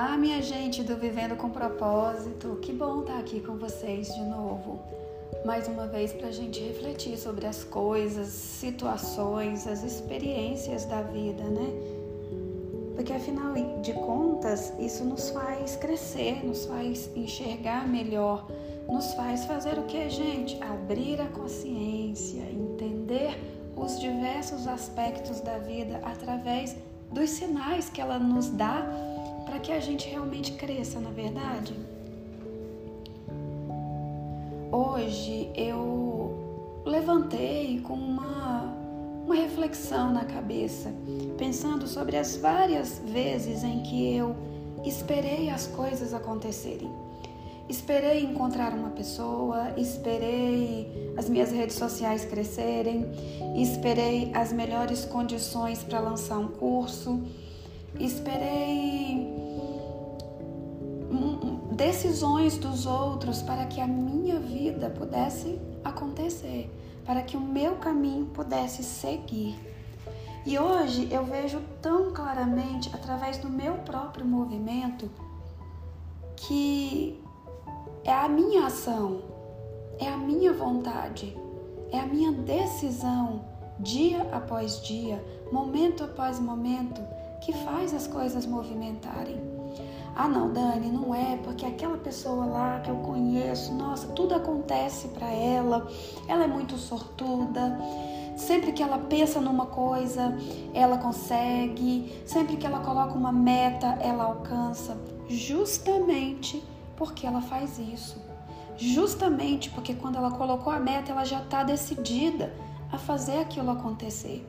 Olá, minha gente do Vivendo com Propósito. Que bom estar aqui com vocês de novo. Mais uma vez para a gente refletir sobre as coisas, situações, as experiências da vida, né? Porque afinal de contas, isso nos faz crescer, nos faz enxergar melhor, nos faz fazer o que, gente? Abrir a consciência, entender os diversos aspectos da vida através dos sinais que ela nos dá para que a gente realmente cresça, na verdade. Hoje eu levantei com uma, uma reflexão na cabeça, pensando sobre as várias vezes em que eu esperei as coisas acontecerem. Esperei encontrar uma pessoa, esperei as minhas redes sociais crescerem, esperei as melhores condições para lançar um curso, esperei decisões dos outros para que a minha vida pudesse acontecer, para que o meu caminho pudesse seguir. E hoje eu vejo tão claramente, através do meu próprio movimento, que é a minha ação, é a minha vontade, é a minha decisão, dia após dia, momento após momento, que faz as coisas movimentarem. Ah, não, Dani, não é, porque aquela pessoa lá que eu conheço, nossa, tudo acontece para ela, ela é muito sortuda. Sempre que ela pensa numa coisa, ela consegue. Sempre que ela coloca uma meta, ela alcança. Justamente porque ela faz isso. Justamente porque quando ela colocou a meta, ela já está decidida a fazer aquilo acontecer.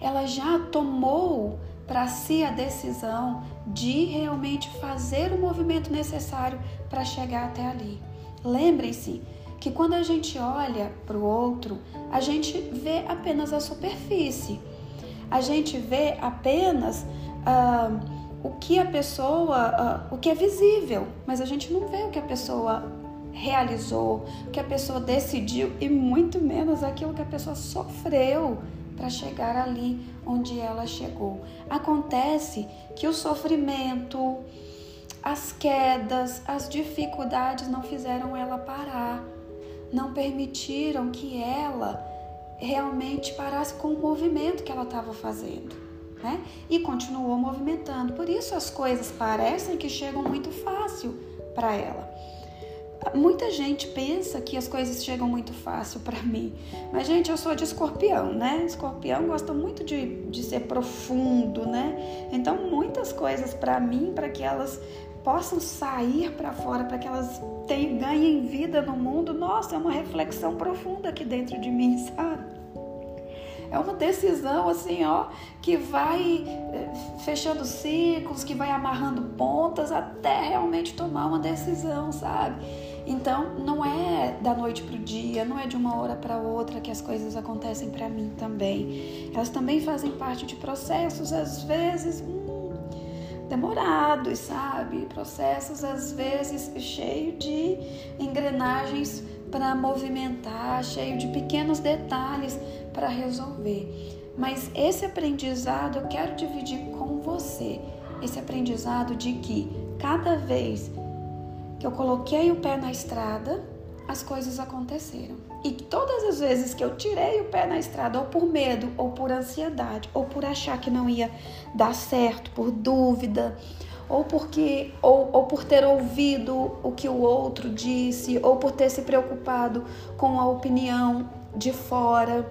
Ela já tomou para si a decisão de realmente fazer o movimento necessário para chegar até ali. Lembrem-se que quando a gente olha para o outro, a gente vê apenas a superfície. A gente vê apenas. Uh, o que a pessoa, uh, o que é visível, mas a gente não vê o que a pessoa realizou, o que a pessoa decidiu e muito menos aquilo que a pessoa sofreu para chegar ali onde ela chegou. Acontece que o sofrimento, as quedas, as dificuldades não fizeram ela parar, não permitiram que ela realmente parasse com o movimento que ela estava fazendo né? E continuou movimentando. Por isso as coisas parecem que chegam muito fácil para ela. Muita gente pensa que as coisas chegam muito fácil para mim, mas gente, eu sou de escorpião, né? Escorpião gosta muito de, de ser profundo, né? Então, muitas coisas para mim, para que elas possam sair para fora, para que elas tenham, ganhem vida no mundo, nossa, é uma reflexão profunda aqui dentro de mim, sabe? É uma decisão assim, ó, que vai eh, fechando ciclos, que vai amarrando pontas até realmente tomar uma decisão, sabe? Então, não é da noite para o dia, não é de uma hora para outra que as coisas acontecem para mim também. Elas também fazem parte de processos, às vezes, hum, demorados, sabe? Processos, às vezes, cheios de engrenagens para movimentar, cheio de pequenos detalhes para resolver. Mas esse aprendizado eu quero dividir com você. Esse aprendizado de que cada vez que eu coloquei o pé na estrada, as coisas aconteceram. E todas as vezes que eu tirei o pé na estrada, ou por medo, ou por ansiedade, ou por achar que não ia dar certo, por dúvida, ou porque ou, ou por ter ouvido o que o outro disse, ou por ter se preocupado com a opinião de fora,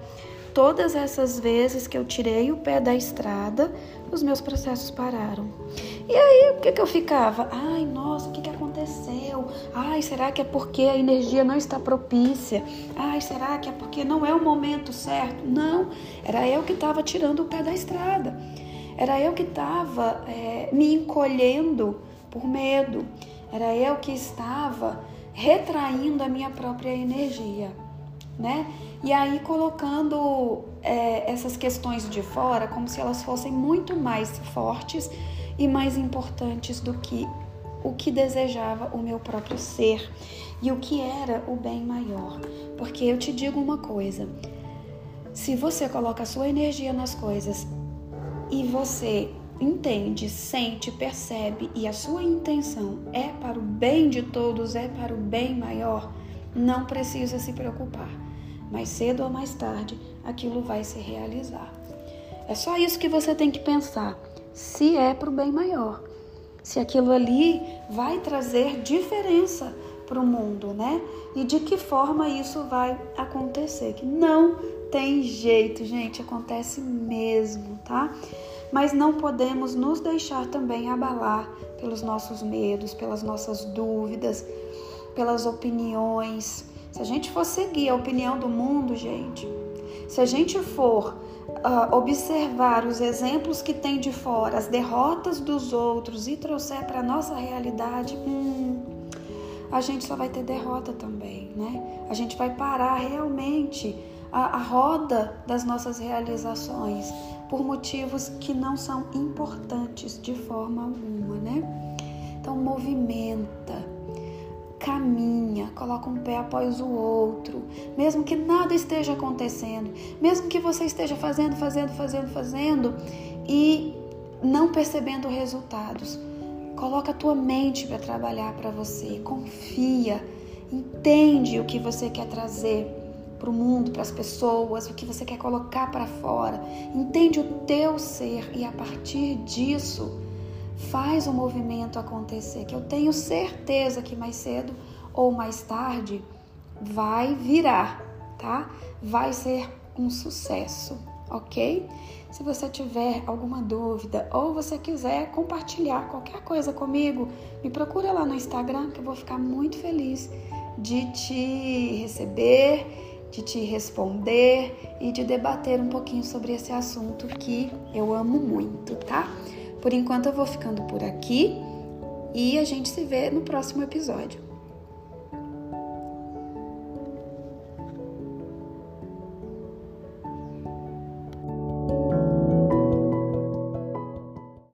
Todas essas vezes que eu tirei o pé da estrada, os meus processos pararam. E aí, o que, que eu ficava? Ai, nossa, o que, que aconteceu? Ai, será que é porque a energia não está propícia? Ai, será que é porque não é o momento certo? Não, era eu que estava tirando o pé da estrada. Era eu que estava é, me encolhendo por medo. Era eu que estava retraindo a minha própria energia né? E aí colocando é, essas questões de fora como se elas fossem muito mais fortes e mais importantes do que o que desejava o meu próprio ser e o que era o bem maior. Porque eu te digo uma coisa: se você coloca a sua energia nas coisas e você entende, sente, percebe e a sua intenção é para o bem de todos, é para o bem maior, não precisa se preocupar. Mais cedo ou mais tarde, aquilo vai se realizar. É só isso que você tem que pensar. Se é para o bem maior, se aquilo ali vai trazer diferença para o mundo, né? E de que forma isso vai acontecer? Que não tem jeito, gente, acontece mesmo, tá? Mas não podemos nos deixar também abalar pelos nossos medos, pelas nossas dúvidas, pelas opiniões. Se a gente for seguir a opinião do mundo, gente, se a gente for uh, observar os exemplos que tem de fora, as derrotas dos outros e trouxer para nossa realidade, hum, a gente só vai ter derrota também, né? A gente vai parar realmente a, a roda das nossas realizações por motivos que não são importantes de forma alguma, né? Então movimenta, caminha, coloca um pé após o outro, mesmo que nada esteja acontecendo, mesmo que você esteja fazendo, fazendo, fazendo, fazendo e não percebendo resultados. Coloca a tua mente para trabalhar para você, confia, entende o que você quer trazer para o mundo, para as pessoas, o que você quer colocar para fora. Entende o teu ser e a partir disso faz o movimento acontecer, que eu tenho certeza que mais cedo ou mais tarde vai virar, tá? Vai ser um sucesso, ok? Se você tiver alguma dúvida ou você quiser compartilhar qualquer coisa comigo, me procura lá no Instagram que eu vou ficar muito feliz de te receber, de te responder e de debater um pouquinho sobre esse assunto que eu amo muito, tá? Por enquanto eu vou ficando por aqui e a gente se vê no próximo episódio.